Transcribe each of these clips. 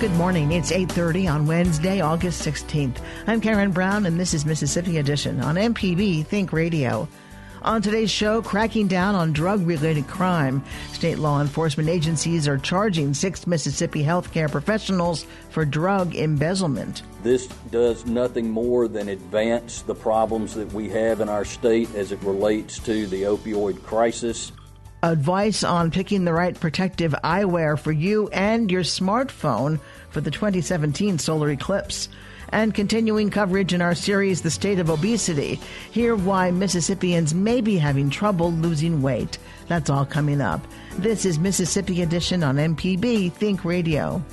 Good morning. It's 8:30 on Wednesday, August 16th. I'm Karen Brown and this is Mississippi Edition on MPB Think Radio. On today's show, cracking down on drug related crime. State law enforcement agencies are charging six Mississippi healthcare professionals for drug embezzlement. This does nothing more than advance the problems that we have in our state as it relates to the opioid crisis advice on picking the right protective eyewear for you and your smartphone for the 2017 solar eclipse. And continuing coverage in our series, The State of Obesity. Hear why Mississippians may be having trouble losing weight. That's all coming up. This is Mississippi Edition on MPB Think Radio.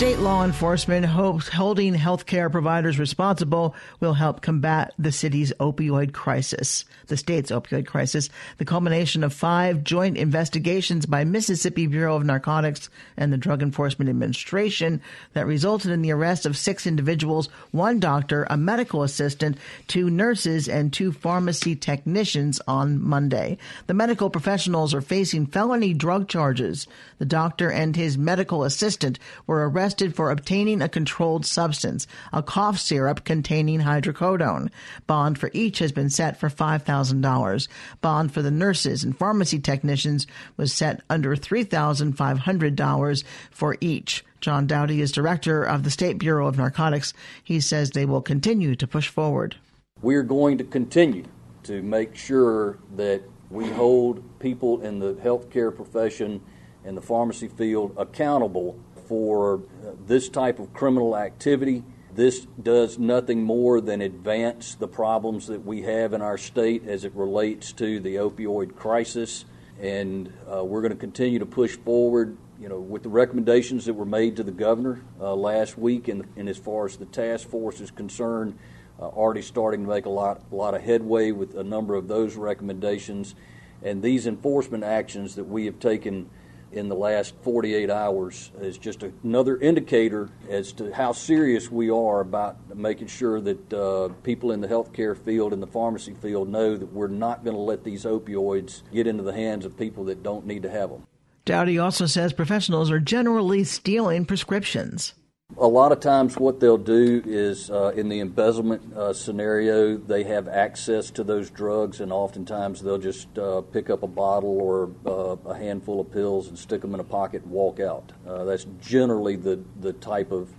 State law enforcement hopes holding healthcare providers responsible will help combat the city's opioid crisis, the state's opioid crisis, the culmination of five joint investigations by Mississippi Bureau of Narcotics and the Drug Enforcement Administration that resulted in the arrest of six individuals, one doctor, a medical assistant, two nurses, and two pharmacy technicians on Monday. The medical professionals are facing felony drug charges. The doctor and his medical assistant were arrested arrested for obtaining a controlled substance, a cough syrup containing hydrocodone. Bond for each has been set for $5,000. Bond for the nurses and pharmacy technicians was set under $3,500 for each. John Dowdy is director of the State Bureau of Narcotics. He says they will continue to push forward. We're going to continue to make sure that we hold people in the healthcare profession and the pharmacy field accountable for this type of criminal activity. This does nothing more than advance the problems that we have in our state as it relates to the opioid crisis. And uh, we're going to continue to push forward, you know, with the recommendations that were made to the governor uh, last week. And, and, as far as the task force is concerned, uh, already starting to make a lot, a lot of headway with a number of those recommendations. And these enforcement actions that we have taken in the last 48 hours is just another indicator as to how serious we are about making sure that uh, people in the healthcare field and the pharmacy field know that we're not going to let these opioids get into the hands of people that don't need to have them. Dowdy also says professionals are generally stealing prescriptions. A lot of times, what they'll do is uh, in the embezzlement uh, scenario, they have access to those drugs, and oftentimes they'll just uh, pick up a bottle or uh, a handful of pills and stick them in a pocket and walk out. Uh, that's generally the, the type of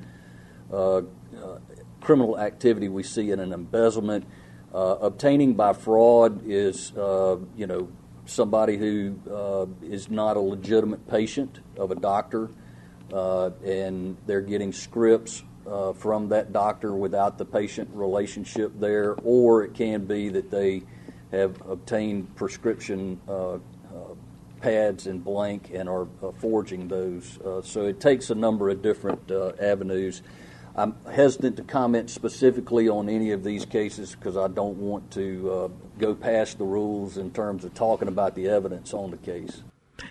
uh, criminal activity we see in an embezzlement. obtaining by fraud is, you know, somebody who is not a legitimate patient of a doctor and they're getting scripts uh, from that doctor without the patient relationship there, or it can be that they have obtained prescription uh, uh pads in blank and are uh, forging those. Uh, so it takes a number of different avenues. I'm hesitant to comment specifically on any of these cases because I don't want to go past the rules in terms of talking about the evidence on the case.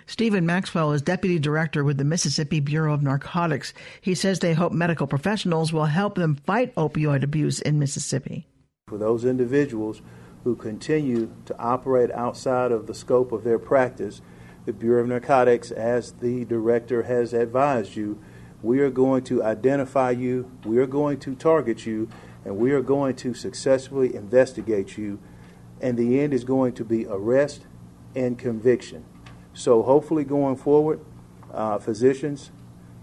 Stephen Maxwell is deputy director with the Mississippi Bureau of Narcotics. He says they hope medical professionals will help them fight opioid abuse in Mississippi. For those individuals who continue to operate outside of the scope of their practice, the Bureau of Narcotics, as the director has advised you, we are going to identify you, we are going to target you, and we are going to successfully investigate you. And the end is going to be arrest and conviction. So hopefully going forward, uh, physicians,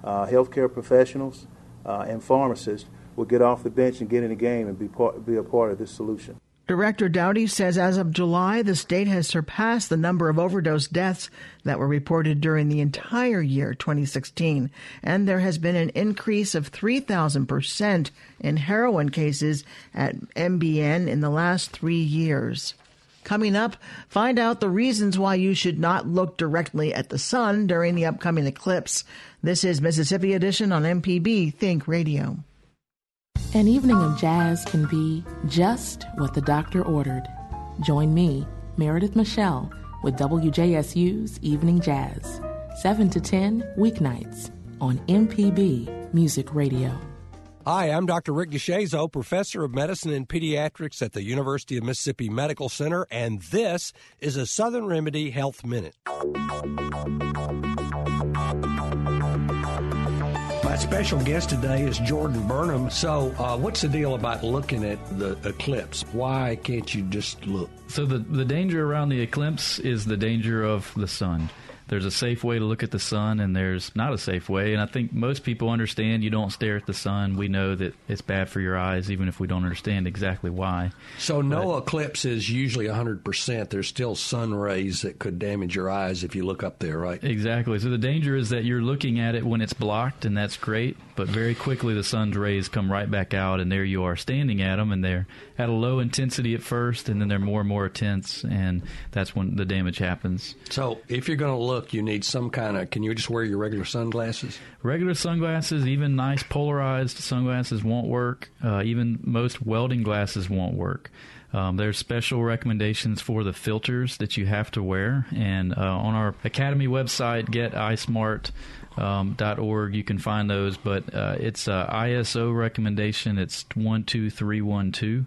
uh, healthcare professionals, uh, and pharmacists will get off the bench and get in the game and be part, be a part of this solution. Director Dowdy says as of July, the state has surpassed the number of overdose deaths that were reported during the entire year 2016, and there has been an increase of 3,000% in heroin cases at MBN in the last three years. Coming up, find out the reasons why you should not look directly at the sun during the upcoming eclipse. This is Mississippi Edition on MPB Think Radio. An evening of jazz can be just what the doctor ordered. Join me, Meredith Michelle, with WJSU's Evening Jazz, 7 to 10 weeknights on MPB Music Radio. Hi, I'm Dr. Rick DeShazo, professor of medicine and pediatrics at the University of Mississippi Medical Center, and this is a Southern Remedy Health Minute. My special guest today is Jordan Burnham. So, uh, what's the deal about looking at the eclipse? Why can't you just look? So, the, the danger around the eclipse is the danger of the sun there's a safe way to look at the sun and there's not a safe way. And I think most people understand you don't stare at the sun. We know that it's bad for your eyes, even if we don't understand exactly why. So, no but, eclipse is usually 100%. There's still sun rays that could damage your eyes if you look up there, right? Exactly. So, the danger is that you're looking at it when it's blocked, and that's great. But very quickly, the sun's rays come right back out, and there you are standing at them, and they're at a low intensity at first, and then they're more and more intense, and that's when the damage happens. So, if you're going to look, look, you need some kind of. Can you just wear your regular sunglasses? Regular sunglasses, even nice polarized sunglasses won't work. Uh, even most welding glasses won't work. Um, there's special recommendations for the filters that you have to wear, and uh, on our Academy website, geteyesmart.org, um, you can find those. But uh, it's ISO recommendation. It's one two three one two.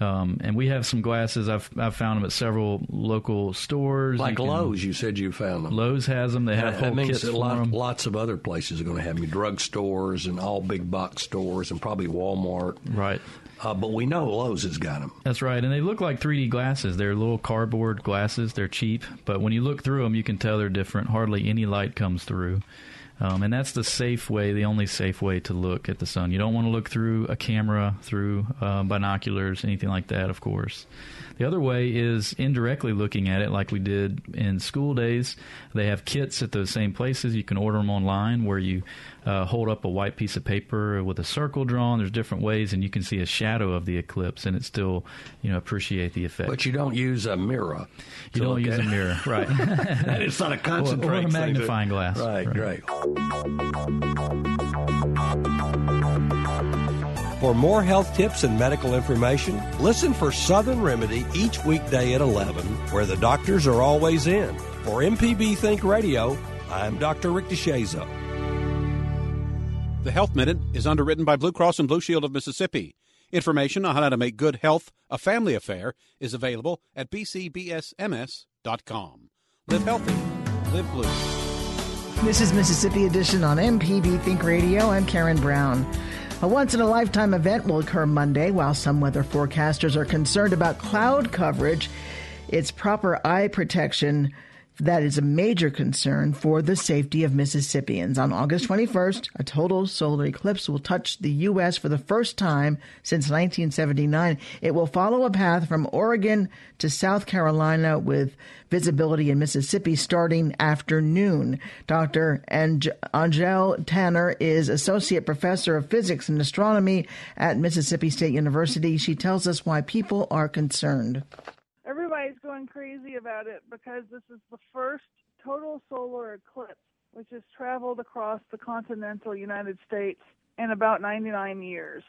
Um, and we have some glasses. I've I've found them at several local stores. Like you Lowe's, you said you found them. Lowe's has them. They have that, whole that kits lot, them. Lots of other places are going to have them. Drug stores and all big box stores and probably Walmart. Right. Uh, but we know Lowe's has got them. That's right, and they look like 3D glasses. They're little cardboard glasses. They're cheap, but when you look through them, you can tell they're different. Hardly any light comes through. Um, and that's the safe way, the only safe way to look at the sun. You don't want to look through a camera, through uh, binoculars, anything like that, of course. The other way is indirectly looking at it, like we did in school days. They have kits at those same places. You can order them online where you uh, hold up a white piece of paper with a circle drawn. There's different ways, and you can see a shadow of the eclipse, and it still, you know, appreciate the effect. But you don't use a mirror. You don't use a mirror, right? it's not a concentrating or, or a magnifying glass. Right, right. For more health tips and medical information, listen for Southern Remedy each weekday at 11, where the doctors are always in. For MPB Think Radio, I'm Dr. Rick DeShazo. The Health Minute is underwritten by Blue Cross and Blue Shield of Mississippi. Information on how to make good health a family affair is available at bcbsms.com. Live healthy, live blue. This is Mississippi Edition on MPB Think Radio. I'm Karen Brown. A once in a lifetime event will occur Monday while some weather forecasters are concerned about cloud coverage. It's proper eye protection that is a major concern for the safety of Mississippians. On August 21st, a total solar eclipse will touch the U.S. for the first time since 1979. It will follow a path from Oregon to South Carolina with visibility in Mississippi starting afternoon. Dr. Angelle Tanner is Associate Professor of Physics and Astronomy at Mississippi State University. She tells us why people are concerned going crazy about it because this is the first total solar eclipse which has traveled across the continental United States in about 99 years.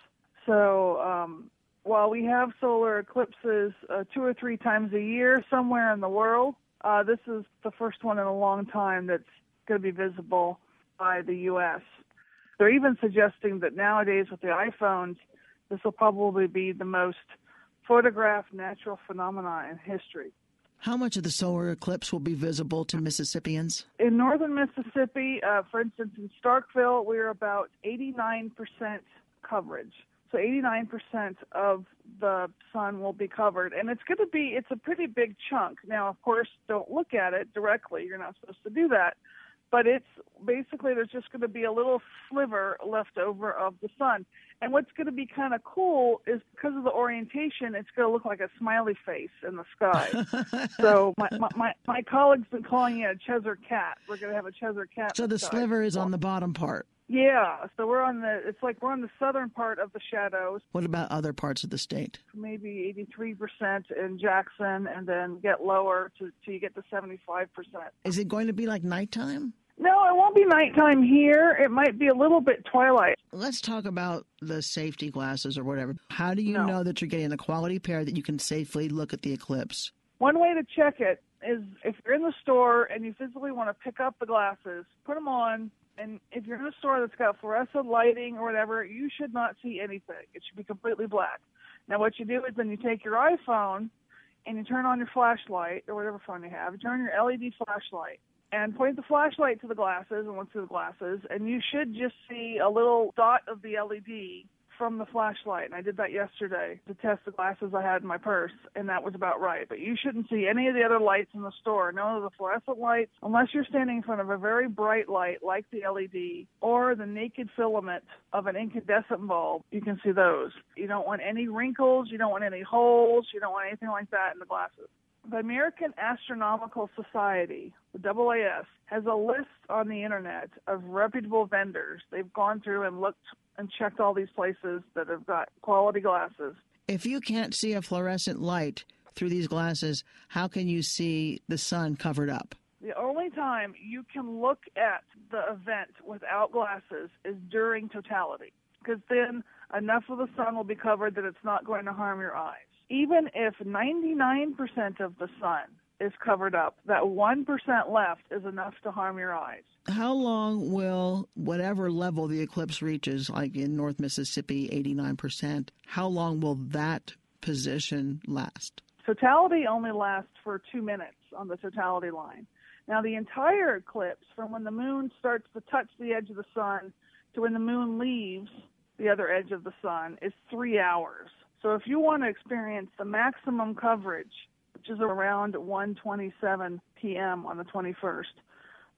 So um, while we have solar eclipses uh, two or three times a year somewhere in the world, uh, this is the first one in a long time that's going to be visible by the U.S. They're even suggesting that nowadays with the iPhones, this will probably be the most photograph natural phenomena in history. How much of the solar eclipse will be visible to Mississippians? In northern Mississippi, uh, for instance, in Starkville, we're about 89% coverage. So 89% of the sun will be covered. And it's going to be, it's a pretty big chunk. Now, of course, don't look at it directly. You're not supposed to do that but it's basically there's just going to be a little sliver left over of the sun. And what's going to be kind of cool is because of the orientation, it's going to look like a smiley face in the sky. so my, my, my my colleague's been calling it a Cheshire cat. We're going to have a Cheshire cat. So the sky. sliver is on the bottom part. Yeah, so we're on the. It's like we're on the southern part of the shadows. What about other parts of the state? Maybe eighty-three percent in Jackson, and then get lower to till you get to seventy-five percent. Is it going to be like nighttime? No, it won't be nighttime here. It might be a little bit twilight. Let's talk about the safety glasses or whatever. How do you no. know that you're getting the quality pair that you can safely look at the eclipse? One way to check it is if you're in the store and you physically want to pick up the glasses, put them on, And if you're in a store that's got fluorescent lighting or whatever, you should not see anything. It should be completely black. Now, what you do is then you take your iPhone and you turn on your flashlight or whatever phone you have. You turn your LED flashlight and point the flashlight to the glasses and look through the glasses, and you should just see a little dot of the LED from the flashlight. And I did that yesterday to test the glasses I had in my purse, and that was about right. But you shouldn't see any of the other lights in the store, none of the fluorescent lights, unless you're standing in front of a very bright light like the LED or the naked filament of an incandescent bulb. You can see those. You don't want any wrinkles, you don't want any holes, you don't want anything like that in the glasses. The American Astronomical Society, the AAS, has a list on the internet of reputable vendors. They've gone through and looked and checked all these places that have got quality glasses. If you can't see a fluorescent light through these glasses, how can you see the sun covered up? The only time you can look at the event without glasses is during totality, because then enough of the sun will be covered that it's not going to harm your eyes. Even if 99% of the sun is covered up. That 1% left is enough to harm your eyes. How long will whatever level the eclipse reaches, like in North Mississippi, 89%, how long will that position last? Totality only lasts for two minutes on the totality line. Now, the entire eclipse, from when the moon starts to touch the edge of the sun to when the moon leaves the other edge of the sun, is three hours. So, if you want to experience the maximum coverage which is around 1:27 p.m. on the 21st,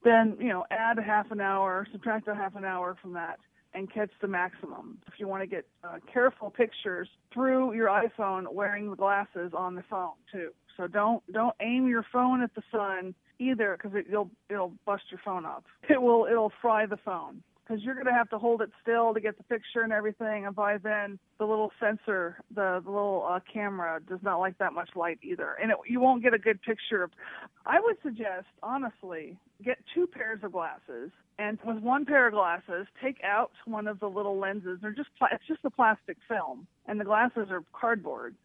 then you know add a half an hour, subtract a half an hour from that, and catch the maximum. If you want to get uh, careful pictures through your iPhone, wearing the glasses on the phone too. So don't don't aim your phone at the sun either, because it, you'll it'll bust your phone up. It will it'll fry the phone because you're going to have to hold it still to get the picture and everything. And by then, the little sensor, the, the little uh, camera, does not like that much light either, and it, you won't get a good picture. I would suggest, honestly, get two pairs of glasses, and with one pair of glasses, take out one of the little lenses. They're just pla- it's just a plastic film, and the glasses are cardboard.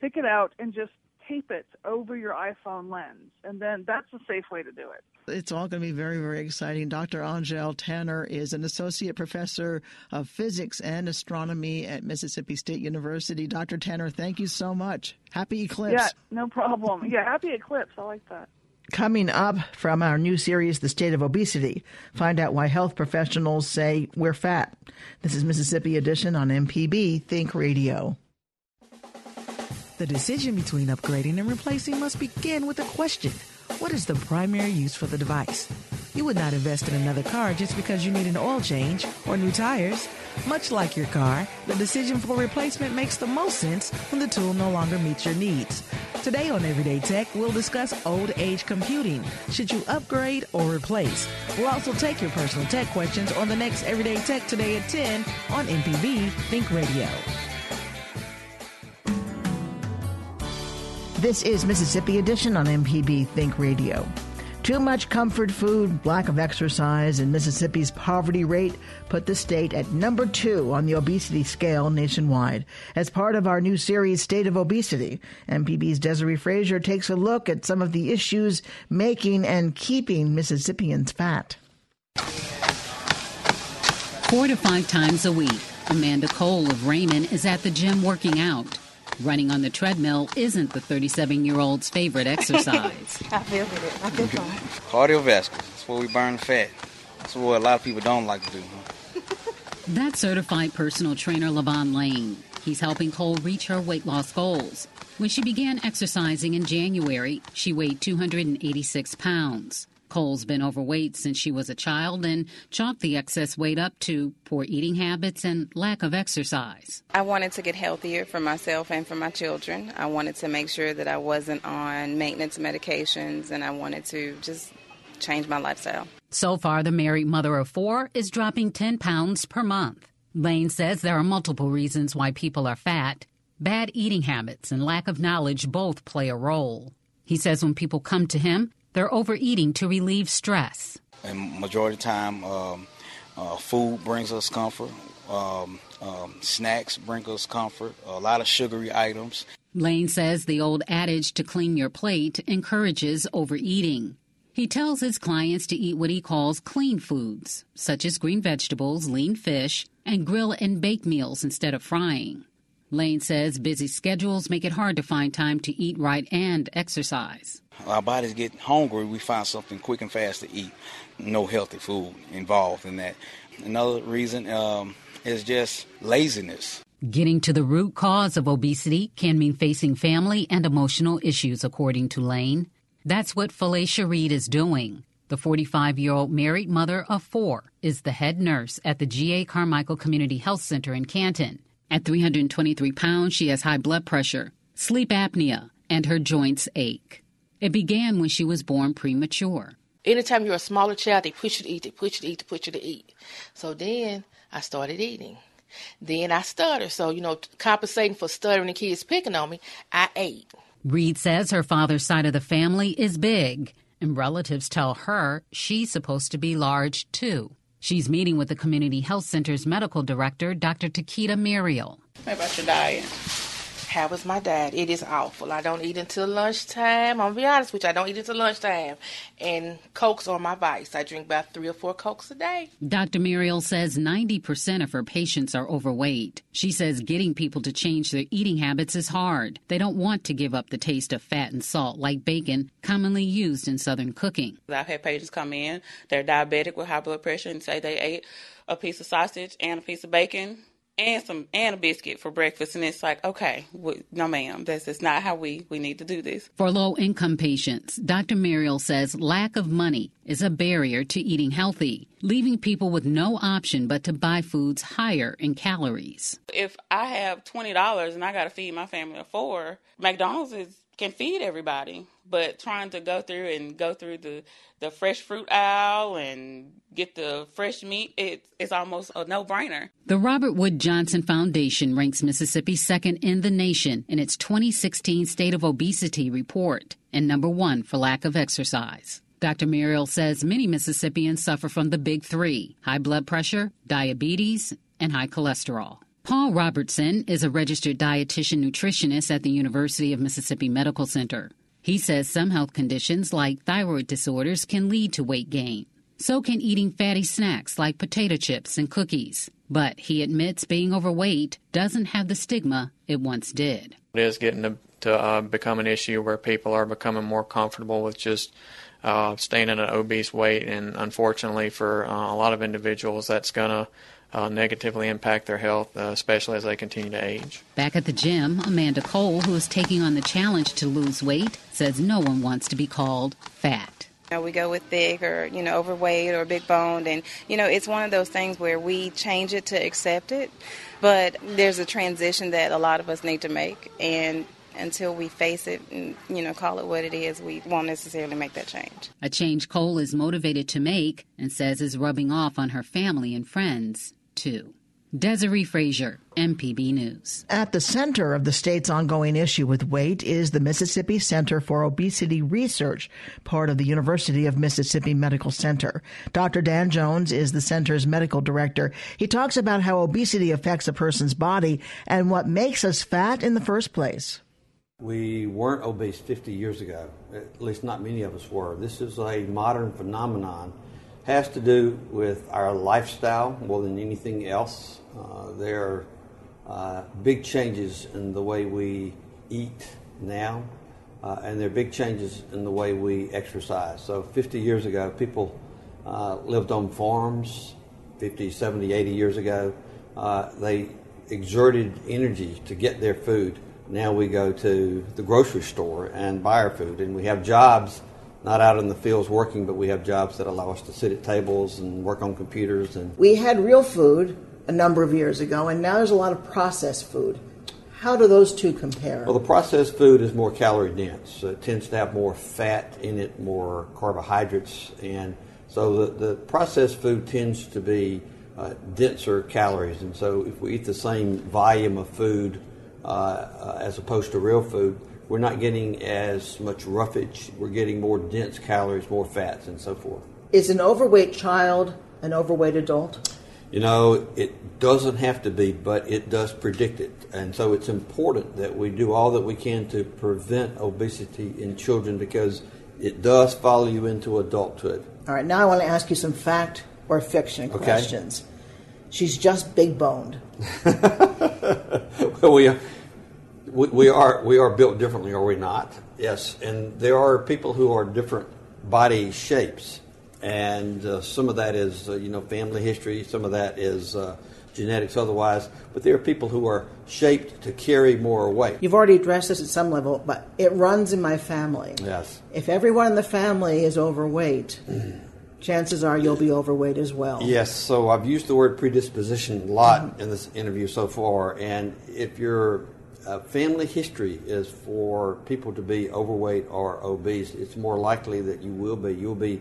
Take it out and just tape it over your iPhone lens, and then that's a safe way to do it. It's all going to be very, very exciting. Dr. Angelle Tanner is an associate professor of physics and astronomy at Mississippi State University. Dr. Tanner, thank you so much. Happy eclipse. Yeah, no problem. Yeah, happy eclipse. I like that. Coming up from our new series, The State of Obesity, find out why health professionals say we're fat. This is Mississippi Edition on MPB Think Radio. The decision between upgrading and replacing must begin with a question what is the primary use for the device? You would not invest in another car just because you need an oil change or new tires. Much like your car, the decision for replacement makes the most sense when the tool no longer meets your needs. Today on Everyday Tech, we'll discuss old age computing. Should you upgrade or replace? We'll also take your personal tech questions on the next Everyday Tech today at 10 on MPB Think Radio. This is Mississippi Edition on MPB Think Radio. Too much comfort food, lack of exercise, and Mississippi's poverty rate put the state at number two on the obesity scale nationwide. As part of our new series, State of Obesity, MPB's Desiree Frazier takes a look at some of the issues making and keeping Mississippians fat. Four to five times a week, Amanda Cole of Raymond is at the gym working out. Running on the treadmill isn't the 37 year old's favorite exercise. I feel good. I feel fine. Cardiovascular. That's where we burn fat. That's what a lot of people don't like to do. Huh? That's certified personal trainer Levon Lane. He's helping Cole reach her weight loss goals. When she began exercising in January, she weighed 286 pounds. Cole's been overweight since she was a child and chalked the excess weight up to poor eating habits and lack of exercise. I wanted to get healthier for myself and for my children. I wanted to make sure that I wasn't on maintenance medications and I wanted to just change my lifestyle. So far, the married mother of four is dropping 10 pounds per month. Lane says there are multiple reasons why people are fat. Bad eating habits and lack of knowledge both play a role. He says when people come to him, they're overeating to relieve stress. And majority of the time, um, uh, food brings us comfort. Um, um, snacks bring us comfort. A lot of sugary items. Lane says the old adage to clean your plate encourages overeating. He tells his clients to eat what he calls clean foods, such as green vegetables, lean fish, and grill and bake meals instead of frying. Lane says busy schedules make it hard to find time to eat right and exercise. Our bodies get hungry, we find something quick and fast to eat. No healthy food involved in that. Another reason um, is just laziness. Getting to the root cause of obesity can mean facing family and emotional issues, according to Lane. That's what Felicia Reed is doing. The 45 year old married mother of four is the head nurse at the G.A. Carmichael Community Health Center in Canton. At 323 pounds, she has high blood pressure, sleep apnea, and her joints ache. It began when she was born premature. Anytime you're a smaller child, they push you to eat, they push you to eat, they push you to eat. So then I started eating. Then I stuttered. So, you know, compensating for stuttering and kids picking on me, I ate. Reed says her father's side of the family is big, and relatives tell her she's supposed to be large too. She's meeting with the Community Health Center's medical director, Dr. Takita Muriel. What about your diet? How was my diet? It is awful. I don't eat until lunchtime. I'm gonna be honest with you. I don't eat until lunchtime. And Cokes are my vice. I drink about three or four Cokes a day. Dr. Muriel says 90% of her patients are overweight. She says getting people to change their eating habits is hard. They don't want to give up the taste of fat and salt like bacon, commonly used in Southern cooking. I've had patients come in, they're diabetic with high blood pressure, and say they ate a piece of sausage and a piece of bacon and some and a biscuit for breakfast. And it's like okay we, no ma'am this is not how we we need to do this. For low income patients dr muriel says lack of money is a barrier to eating healthy leaving people with no option but to buy foods higher in calories. If i have $20 and i got to feed my family of four mcdonald's is can feed everybody but trying to go through and go through the the fresh fruit aisle and get the fresh meat it, it's almost a no-brainer the robert wood johnson foundation ranks mississippi second in the nation in its 2016 state of obesity report and number one for lack of exercise Dr. Muriel says many Mississippians suffer from the big three high blood pressure, diabetes, and high cholesterol. Paul Robertson is a registered dietitian nutritionist at the University of Mississippi Medical Center. He says some health conditions like thyroid disorders can lead to weight gain. So can eating fatty snacks like potato chips and cookies. But he admits being overweight doesn't have the stigma it once did. It is getting to, to uh, become an issue where people are becoming more comfortable with just uh, staying at an obese weight, and unfortunately, for uh, a lot of individuals, that's going to uh, negatively impact their health, uh, especially as they continue to age. Back at the gym, Amanda Cole, who is taking on the challenge to lose weight, says no one wants to be called fat. You know, we go with thick or, you know, overweight or big boned. And, you know, it's one of those things where we change it to accept it. But there's a transition that a lot of us need to make. And until we face it and, you know, call it what it is, we won't necessarily make that change. A change Cole is motivated to make and says is rubbing off on her family and friends, too. Desiree Frazier, MPB News. At the center of the state's ongoing issue with weight is the Mississippi Center for Obesity Research, part of the University of Mississippi Medical Center. Dr. Dan Jones is the center's medical director. He talks about how obesity affects a person's body and what makes us fat in the first place. We weren't obese 50 years ago. At least not many of us were. This is a modern phenomenon. Has to do with our lifestyle more than anything else. Uh, there are uh, big changes in the way we eat now, uh, and there are big changes in the way we exercise. So, 50 years ago, people uh, lived on farms. 50, 70, 80 years ago, they exerted energy to get their food. Now we go to the grocery store and buy our food, and we have jobs not out in the fields working, but we have jobs that allow us to sit at tables and work on computers. And we had real food a number of years ago, and now there's a lot of processed food. How do those two compare? Well, the processed food is more calorie dense. So it tends to have more fat in it, more carbohydrates, and so the, the processed food tends to be uh, denser calories. And so if we eat the same volume of food uh, uh, as opposed to real food, we're not getting as much roughage. We're getting more dense calories, more fats, and so forth. Is an overweight child an overweight adult? You know, it doesn't have to be, but it does predict it. And so it's important that we do all that we can to prevent obesity in children because it does follow you into adulthood. All right, now I want to ask you some fact or fiction Okay. questions. She's just big boned. well, we, we we are we are built differently, are we not? Yes, and there are people who are different body shapes, and uh, some of that is uh, you know family history, some of that is uh, genetics, otherwise. But there are people who are shaped to carry more weight. You've already addressed this at some level, but it runs in my family. Yes. If everyone in the family is overweight, chances are you'll be overweight as well. Yes, so I've used the word predisposition a lot in this interview so far, and if your uh, family history is for people to be overweight or obese, it's more likely that you will be. You'll be,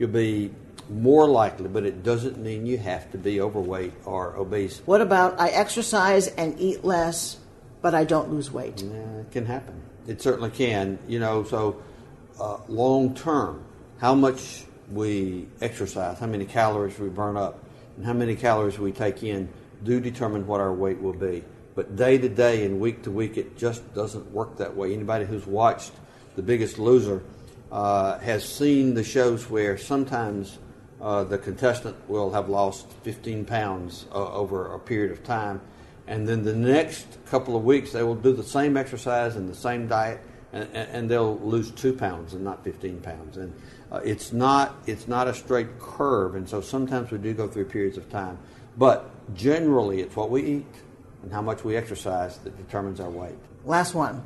you'll be more likely, but it doesn't mean you have to be overweight or obese. What about I exercise and eat less, but I don't lose weight? Yeah, it can happen. It certainly can. You know, so uh, long term, how much we exercise, how many calories we burn up, and how many calories we take in do determine what our weight will be. But day to day and week to week, it just doesn't work that way. Anybody who's watched The Biggest Loser uh, has seen the shows where sometimes uh, the contestant will have lost 15 pounds uh, over a period of time, and then the next couple of weeks they will do the same exercise and the same diet, and, and they'll lose two pounds and not 15 pounds. And uh, it's not it's not a straight curve, and so sometimes we do go through periods of time, but generally it's what we eat and how much we exercise that determines our weight. Last one.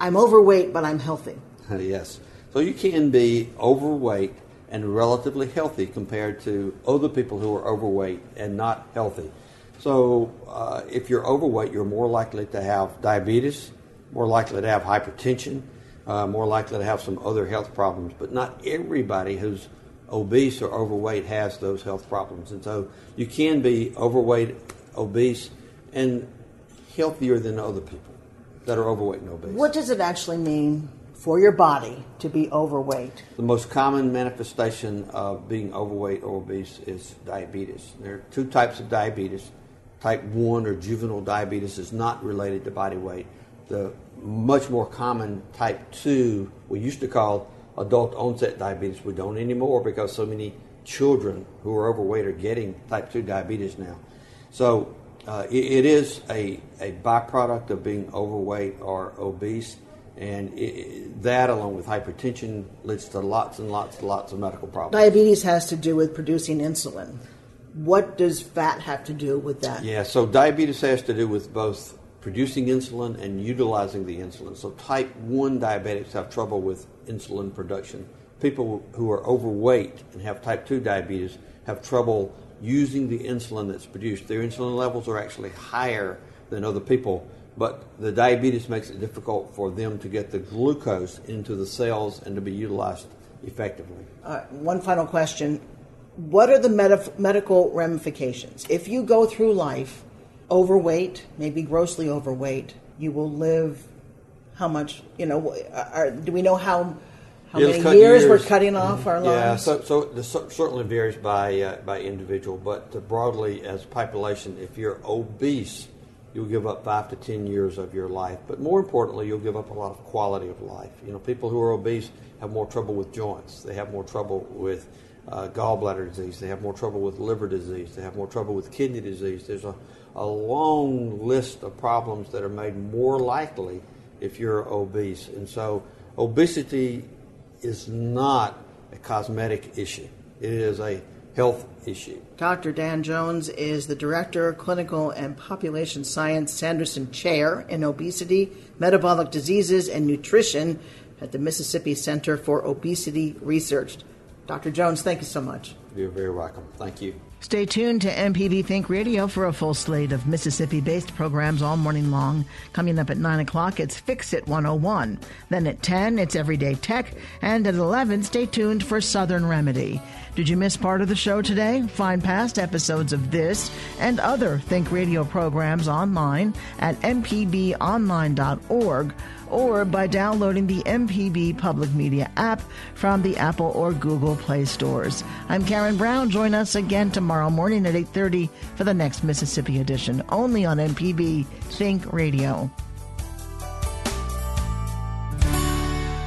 I'm overweight, but I'm healthy. yes. So you can be overweight and relatively healthy compared to other people who are overweight and not healthy. So uh, if you're overweight, you're more likely to have diabetes, more likely to have hypertension, uh, more likely to have some other health problems. But not everybody who's obese or overweight has those health problems. And so you can be overweight, obese, and healthier than other people that are overweight and obese. What does it actually mean for your body to be overweight? The most common manifestation of being overweight or obese is diabetes. There are two types of diabetes. Type 1 or juvenile diabetes is not related to body weight. The much more common type 2, we used to call adult onset diabetes. We don't anymore because so many children who are overweight are getting type 2 diabetes now. So uh, it, it is a, a byproduct of being overweight or obese. And it, that, along with hypertension, leads to lots and lots and lots of medical problems. Diabetes has to do with producing insulin. What does fat have to do with that? Yeah, so diabetes has to do with both producing insulin and utilizing the insulin. So type 1 diabetics have trouble with insulin production. People who are overweight and have type 2 diabetes have trouble using the insulin that's produced. Their insulin levels are actually higher than other people, but the diabetes makes it difficult for them to get the glucose into the cells and to be utilized effectively. Uh, one final question. What are the medi- medical ramifications? If you go through life overweight, maybe grossly overweight, you will live how much, you know, are, do we know how, how It'll many cut years, we're cutting off our Yeah, lives? so, so this certainly varies by uh, by individual, but uh, broadly as population, if you're obese, you'll give up five to ten years of your life. But more importantly, you'll give up a lot of quality of life. You know, people who are obese have more trouble with joints. They have more trouble with uh, gallbladder disease. They have more trouble with liver disease. They have more trouble with kidney disease. There's a, a long list of problems that are made more likely if you're obese. And so obesity is not a cosmetic issue. It is a health issue. Dr. Dan Jones is the Director, Clinical and Population Science Sanderson Chair in Obesity, Metabolic Diseases, and Nutrition at the Mississippi Center for Obesity Research. Dr. Jones, thank you so much. You're very welcome. Thank you. Stay tuned to MPB Think Radio for a full slate of Mississippi based programs all morning long. Coming up at 9 o'clock, it's Fix It 101. Then at 10, it's Everyday Tech. And at 11, stay tuned for Southern Remedy. Did you miss part of the show today? Find past episodes of this and other Think Radio programs online at mpbonline.org or by downloading the MPB Public Media app from the Apple or Google Play stores. I'm Karen Brown. Join us again tomorrow morning at 8:30 for the next Mississippi edition only on MPB Think Radio.